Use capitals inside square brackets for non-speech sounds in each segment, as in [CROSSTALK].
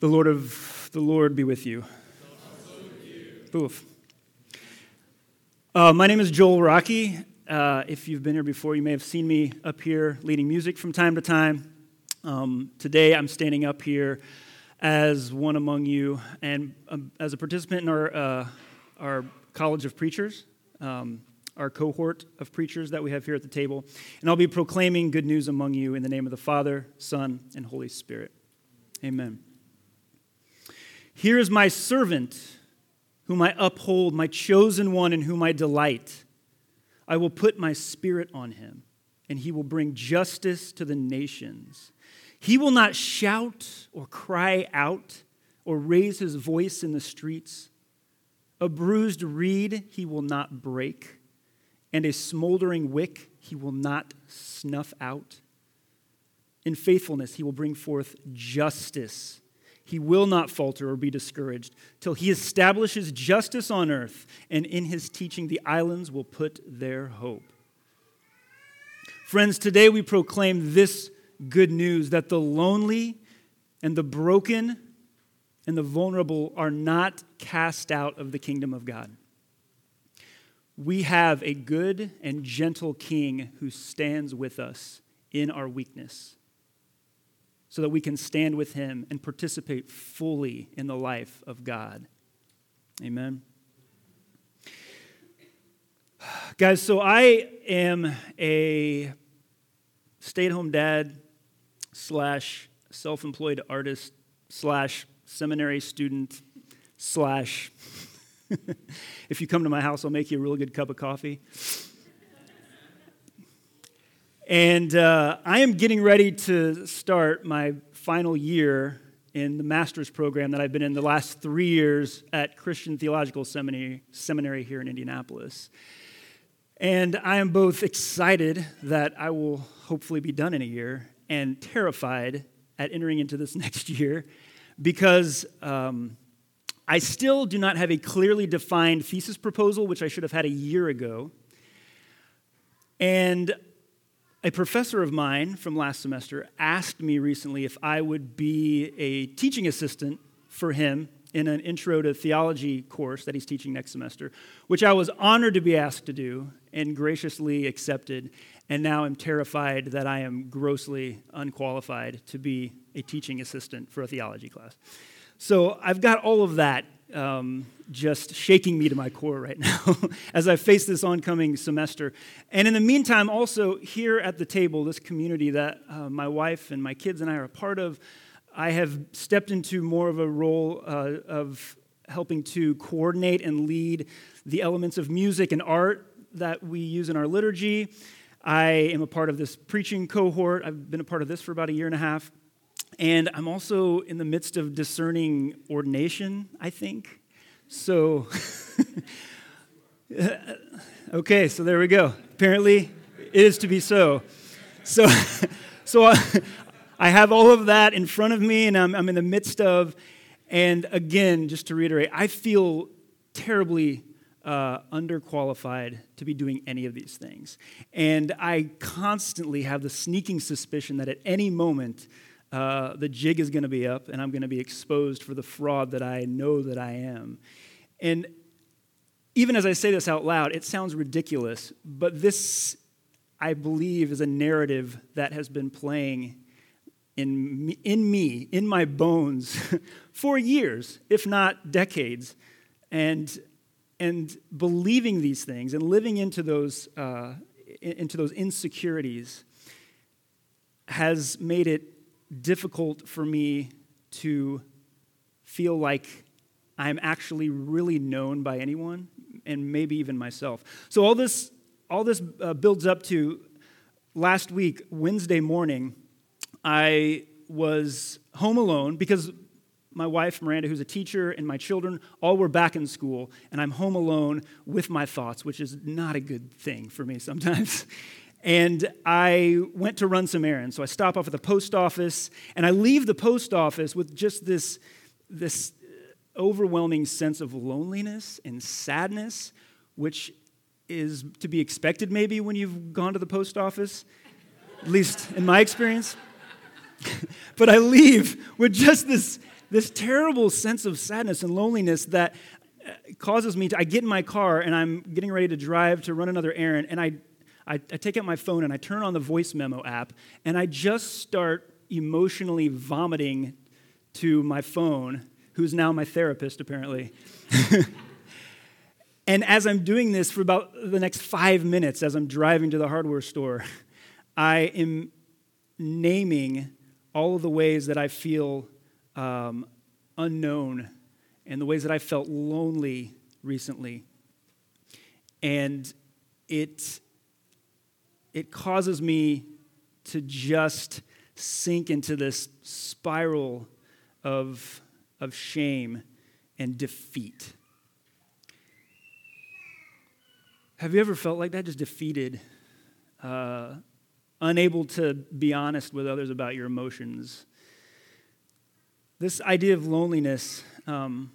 The Lord of the Lord be with you. Boof. Uh, my name is Joel Rocky. Uh, if you've been here before, you may have seen me up here leading music from time to time. Um, today, I'm standing up here as one among you and um, as a participant in our, uh, our College of Preachers, um, our cohort of preachers that we have here at the table. And I'll be proclaiming good news among you in the name of the Father, Son, and Holy Spirit. Amen. Here is my servant, whom I uphold, my chosen one in whom I delight. I will put my spirit on him, and he will bring justice to the nations. He will not shout or cry out or raise his voice in the streets. A bruised reed he will not break, and a smoldering wick he will not snuff out. In faithfulness he will bring forth justice he will not falter or be discouraged till he establishes justice on earth, and in his teaching the islands will put their hope. Friends, today we proclaim this good news that the lonely and the broken and the vulnerable are not cast out of the kingdom of God. We have a good and gentle king who stands with us in our weakness so that we can stand with him and participate fully in the life of God. Amen. Guys, so I am a stay at home dad slash self employed artist slash seminary student slash [LAUGHS] if you come to my house, I'll make you a really good cup of coffee. And uh, I am getting ready to start my final year in the master's program that I've been in the last three years at Christian Theological Seminary, Seminary here in Indianapolis. And I am both excited that I will hopefully be done in a year and terrified at entering into this [LAUGHS] next year because um, I still do not have a clearly defined thesis proposal, which I should have had a year ago. And a professor of mine from last semester asked me recently if I would be a teaching assistant for him in an intro to theology course that he's teaching next semester, which I was honored to be asked to do and graciously accepted. And now I'm terrified that I am grossly unqualified to be a teaching assistant for a theology class. So I've got all of that um, just shaking me to my core right now [LAUGHS] as I face this oncoming semester. And in the meantime, also here at the table, this community that uh, my wife and my kids and I are a part of, I have stepped into more of a role uh, of helping to coordinate and lead the elements of music and art that we use in our liturgy. I am a part of this preaching cohort. I've been a part of this for about a year and a half. And I'm also in the midst of discerning ordination, I think. So, [LAUGHS] okay, so there we go. Apparently, it is to be so. So, [LAUGHS] so I, I have all of that in front of me, and I'm, I'm in the midst of, and again, just to reiterate, I feel terribly uh, underqualified to be doing any of these things. And I constantly have the sneaking suspicion that at any moment, uh, the jig is going to be up and I'm going to be exposed for the fraud that I know that I am. And even as I say this out loud, it sounds ridiculous, but this, I believe, is a narrative that has been playing in me, in, me, in my bones, [LAUGHS] for years, if not decades. And, and believing these things and living into those, uh, into those insecurities has made it difficult for me to feel like I'm actually really known by anyone, and maybe even myself. So all this, all this uh, builds up to last week, Wednesday morning. I was home alone because my wife, Miranda, who's a teacher, and my children all were back in school, and I'm home alone with my thoughts, which is not a good thing for me sometimes. [LAUGHS] And I went to run some errands. So I stop off at the post office, and I leave the post office with just this, this overwhelming sense of loneliness and sadness, which is to be expected maybe when you've gone to the post office, at least in my experience. [LAUGHS] but I leave with just this this terrible sense of sadness and loneliness that uh, causes me to, I get in my car and I'm getting ready to drive to run another errand, and I, I, I take out my phone and I turn on the voice memo app, and I just start emotionally vomiting to my phone, who's now my therapist, apparently. [LAUGHS] and as I'm doing this for about the next five minutes, as I'm driving to the hardware store, I am naming all of the ways that I feel um, unknown and the ways that I felt lonely recently. And it, it causes me to just sink into this spiral of, of shame and defeat. Have you ever felt like that? Just defeated, uh, unable to be honest with others about your emotions, this idea of loneliness um,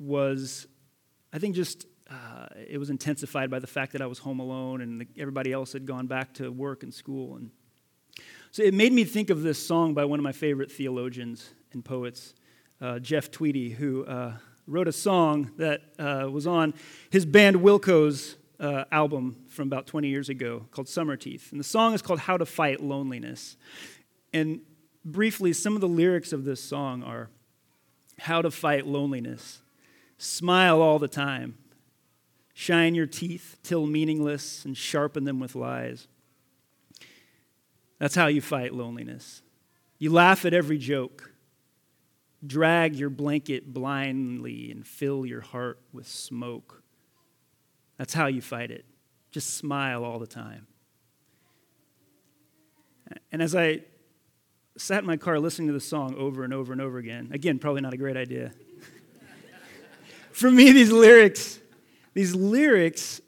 was, I think, just uh, it was intensified by the fact that I was home alone and the, everybody else had gone back to work and school. And so it made me think of this song by one of my favorite theologians and poets, uh, Jeff Tweedy, who uh, wrote a song that uh, was on his band Wilco's uh, album from about 20 years ago called Summerteeth. And the song is called How to Fight Loneliness. And briefly, some of the lyrics of this song are How to fight loneliness. Smile all the time. Shine your teeth till meaningless and sharpen them with lies. That's how you fight loneliness. You laugh at every joke. Drag your blanket blindly and fill your heart with smoke. That's how you fight it. Just smile all the time. And as I sat in my car listening to the song over and over and over again. Again, probably not a great idea. [LAUGHS] For me, these lyrics, these lyrics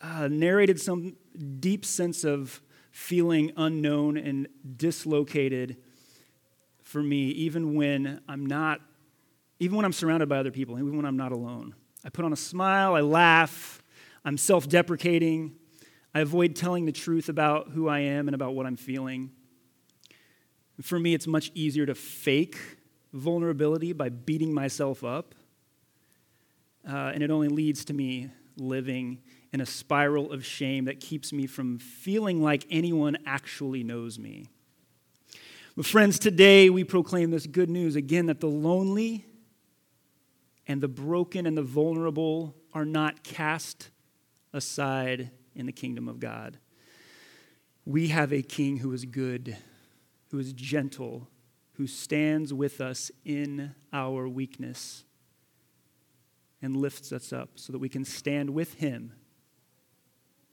uh, narrated some deep sense of feeling unknown and dislocated for me, even when I'm not, even when I'm surrounded by other people, even when I'm not alone. I put on a smile, I laugh, I'm self deprecating, I avoid telling the truth about who I am and about what I'm feeling. For me, it's much easier to fake vulnerability by beating myself up. Uh, and it only leads to me living in a spiral of shame that keeps me from feeling like anyone actually knows me. But, friends, today we proclaim this good news again that the lonely and the broken and the vulnerable are not cast aside in the kingdom of God. We have a king who is good who is gentle, who stands with us in our weakness and lifts us up so that we can stand with him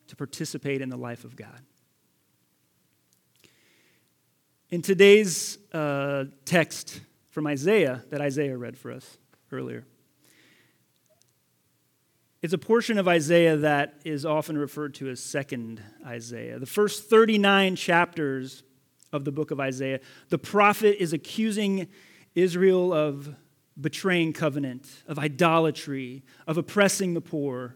to participate in the life of God. In today's uh, text from Isaiah that Isaiah read for us earlier, it's a portion of Isaiah that is often referred to as Second Isaiah. The first 39 chapters of the book of Isaiah. The prophet is accusing Israel of betraying covenant, of idolatry, of oppressing the poor.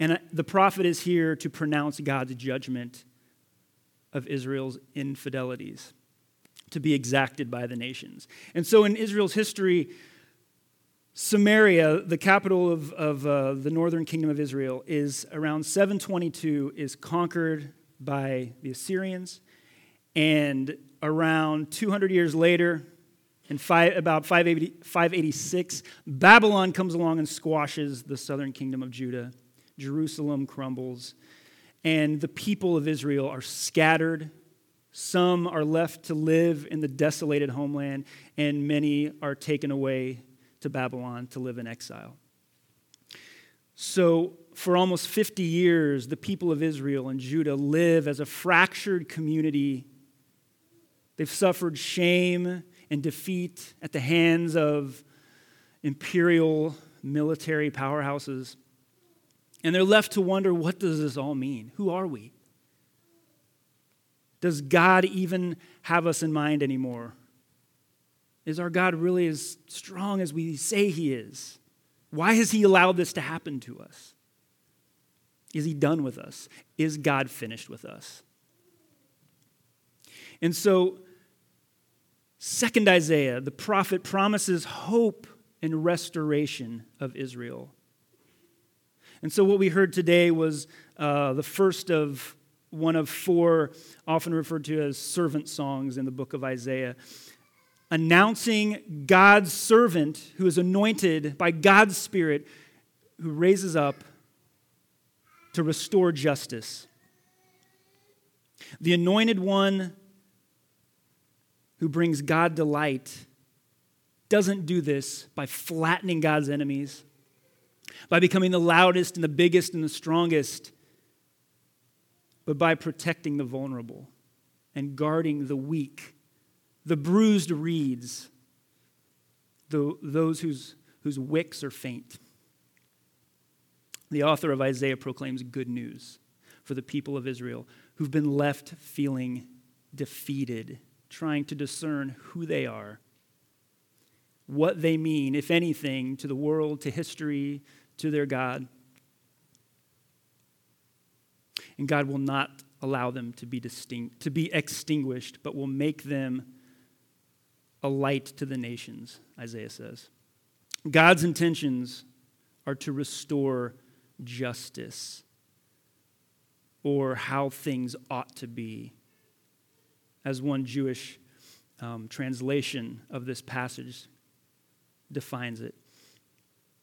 And uh, the prophet is here to pronounce God's judgment of Israel's infidelities to be exacted by the nations. And so in Israel's history, Samaria, the capital of, of uh, the northern kingdom of Israel, is around 722, is conquered by the Assyrians. And around 200 years later, in five, about 580, 586, Babylon comes along and squashes the southern kingdom of Judah. Jerusalem crumbles, and the people of Israel are scattered. Some are left to live in the desolated homeland, and many are taken away to Babylon to live in exile. So, for almost 50 years, the people of Israel and Judah live as a fractured community They've suffered shame and defeat at the hands of imperial military powerhouses. And they're left to wonder what does this all mean? Who are we? Does God even have us in mind anymore? Is our God really as strong as we say he is? Why has he allowed this to happen to us? Is he done with us? Is God finished with us? And so Second Isaiah, the prophet promises hope and restoration of Israel. And so, what we heard today was uh, the first of one of four, often referred to as servant songs in the book of Isaiah, announcing God's servant who is anointed by God's Spirit, who raises up to restore justice. The anointed one who brings God delight doesn't do this by flattening God's enemies, by becoming the loudest and the biggest and the strongest, but by protecting the vulnerable and guarding the weak, the bruised reeds, the, those whose, whose wicks are faint. The author of Isaiah proclaims good news for the people of Israel who've been left feeling defeated, trying to discern who they are, what they mean, if anything, to the world, to history, to their God. And God will not allow them to be distinct, to be extinguished, but will make them a light to the nations, Isaiah says. God's intentions are to restore justice or how things ought to be. As one Jewish um, translation of this passage defines it,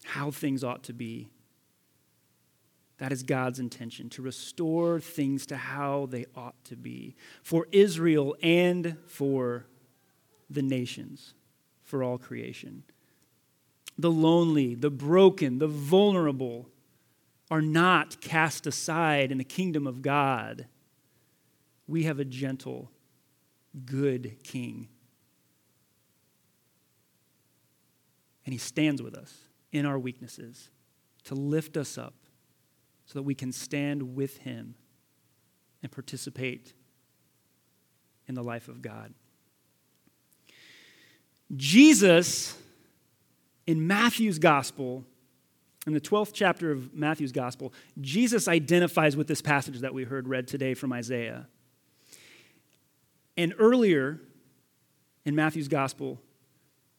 how things ought to be. That is God's intention, to restore things to how they ought to be for Israel and for the nations, for all creation. The lonely, the broken, the vulnerable are not cast aside in the kingdom of God. We have a gentle, good king. And he stands with us in our weaknesses to lift us up so that we can stand with him and participate in the life of God. Jesus, in Matthew's gospel, in the 12th chapter of Matthew's gospel, Jesus identifies with this passage that we heard read today from Isaiah. And earlier in Matthew's gospel,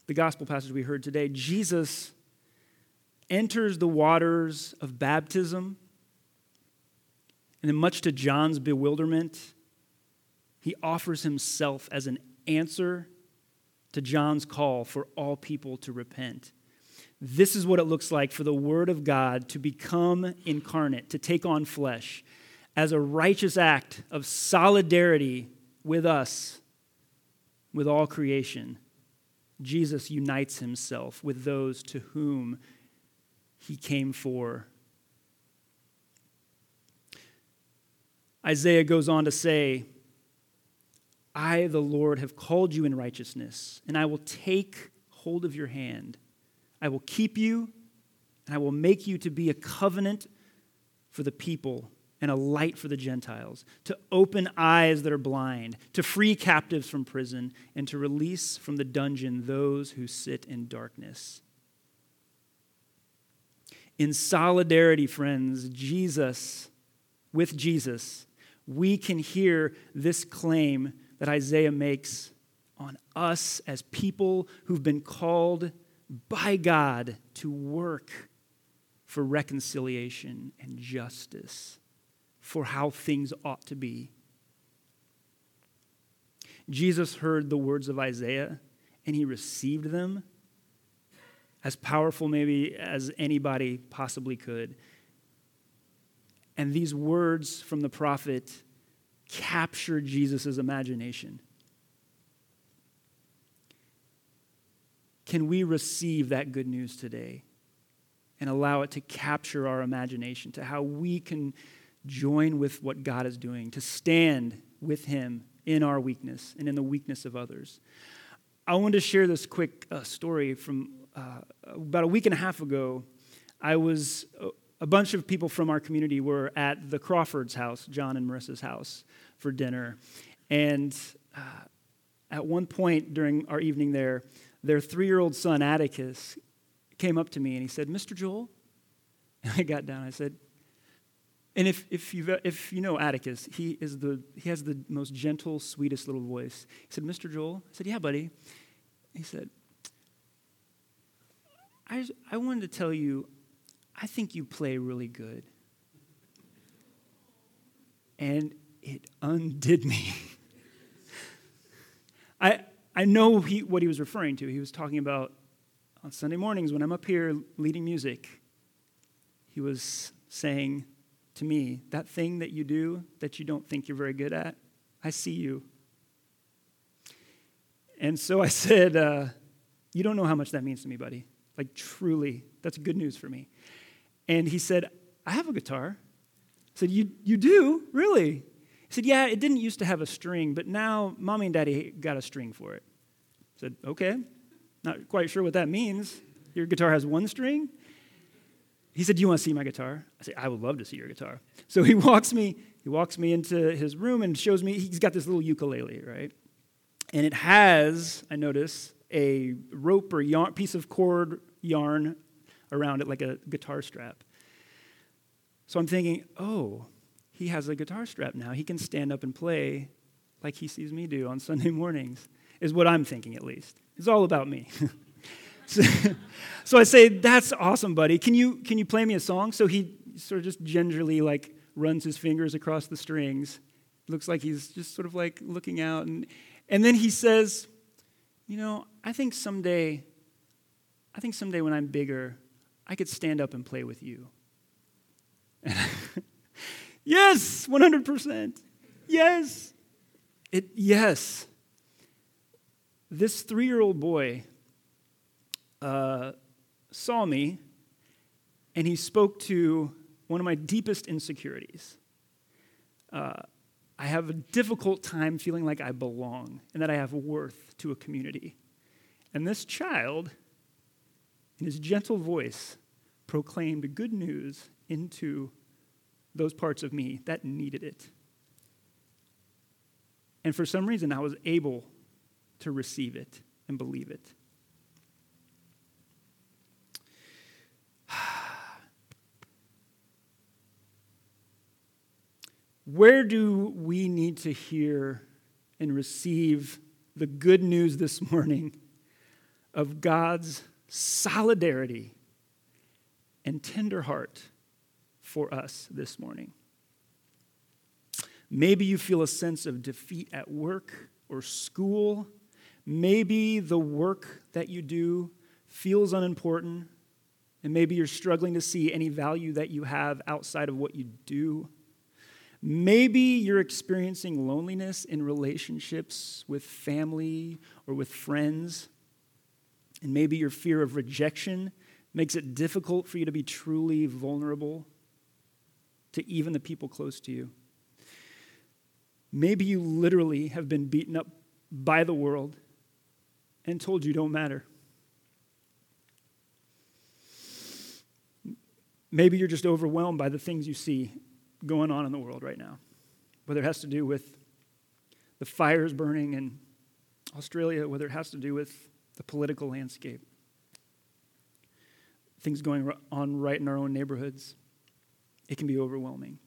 the gospel passage we heard today, Jesus enters the waters of baptism. And then, much to John's bewilderment, he offers himself as an answer to John's call for all people to repent. This is what it looks like for the Word of God to become incarnate, to take on flesh, as a righteous act of solidarity with us, with all creation. Jesus unites himself with those to whom he came for. Isaiah goes on to say, I, the Lord, have called you in righteousness, and I will take hold of your hand. I will keep you, and I will make you to be a covenant for the people and a light for the Gentiles, to open eyes that are blind, to free captives from prison, and to release from the dungeon those who sit in darkness. In solidarity, friends, Jesus, with Jesus, we can hear this claim that Isaiah makes on us as people who've been called by God to work for reconciliation and justice, for how things ought to be. Jesus heard the words of Isaiah and he received them as powerful, maybe, as anybody possibly could. And these words from the prophet captured Jesus' imagination. Can we receive that good news today and allow it to capture our imagination to how we can join with what God is doing, to stand with Him in our weakness and in the weakness of others? I wanted to share this quick uh, story from uh, about a week and a half ago. I was, uh, a bunch of people from our community were at the Crawford's house, John and Marissa's house, for dinner. And uh, at one point during our evening there, their three year old son, Atticus, came up to me and he said, Mr. Joel? And [LAUGHS] I got down. I said, And if, if, you if you know Atticus, he, is the, he has the most gentle, sweetest little voice. He said, Mr. Joel? I said, Yeah, buddy. He said, I, I wanted to tell you, I think you play really good. And it undid me. [LAUGHS] I, I know he, what he was referring to. He was talking about on Sunday mornings when I'm up here leading music, he was saying to me, That thing that you do that you don't think you're very good at, I see you. And so I [LAUGHS] said, uh, You don't know how much that means to me, buddy. Like, truly, that's good news for me. And he said, I have a guitar. I said, You, you do? Really? He said, Yeah, it didn't used to have a string, but now mommy and daddy got a string for it. I said, Okay. Not quite sure what that means. Your guitar has one string? He said, Do you want to see my guitar? I said, I would love to see your guitar. So he [LAUGHS] walks me, he walks me into his room and shows me he's got this little ukulele, right? And it has, I notice, a rope or yarn, piece of cord yarn around it like a guitar strap. So I'm thinking, oh, he has a guitar strap now. He can stand up and play like he sees me do on Sunday [LAUGHS] mornings, is what I'm thinking at least. It's all about me. [LAUGHS] so, [LAUGHS] so, I say, that's awesome, buddy. Can you, can you play me a song? So he sort of just gingerly like runs his fingers across the strings. Looks like he's just sort of like looking out. And, and then he says, you know, I think someday, I think someday when I'm bigger, I could stand up and play with you. [LAUGHS] yes, 100%. Yes. It, yes. This three year old boy uh, saw me and he spoke to one of my deepest insecurities. Uh, I have a difficult time feeling like I belong and that I have worth to a community. And this child, in his gentle voice, proclaimed good news into those parts of me that needed it. And for some reason, I was able to receive it and believe it. Where do we need to hear and receive the good news this morning of God's solidarity and tender heart for us this morning? Maybe you feel a sense of defeat at work or school. Maybe the work that you do feels unimportant, and maybe you're struggling to see any value that you have outside of what you do. Maybe you're experiencing loneliness in relationships with family or with friends. And maybe your fear of rejection makes it difficult for you to be truly vulnerable to even the people close to you. Maybe you literally have been beaten up by the world and told you don't matter. Maybe you're just overwhelmed by the things you see going on in the world right now, whether it has to do with the fires burning in Australia, whether it has to do with the political landscape, things going on right in our own neighborhoods. It can be overwhelming.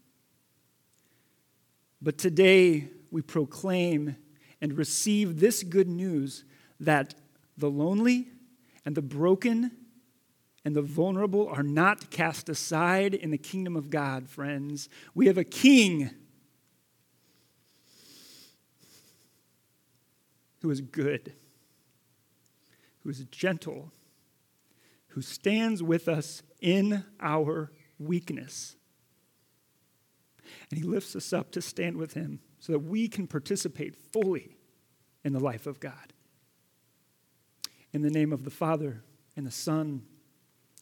But today, we proclaim and receive this good news that the lonely and the broken and the vulnerable are not cast aside in the kingdom of God, friends. We have a king who is good, who is gentle, who stands with us in our weakness. And he lifts us up to stand with him so that we can participate fully in the life of God. In the name of the Father, and the Son,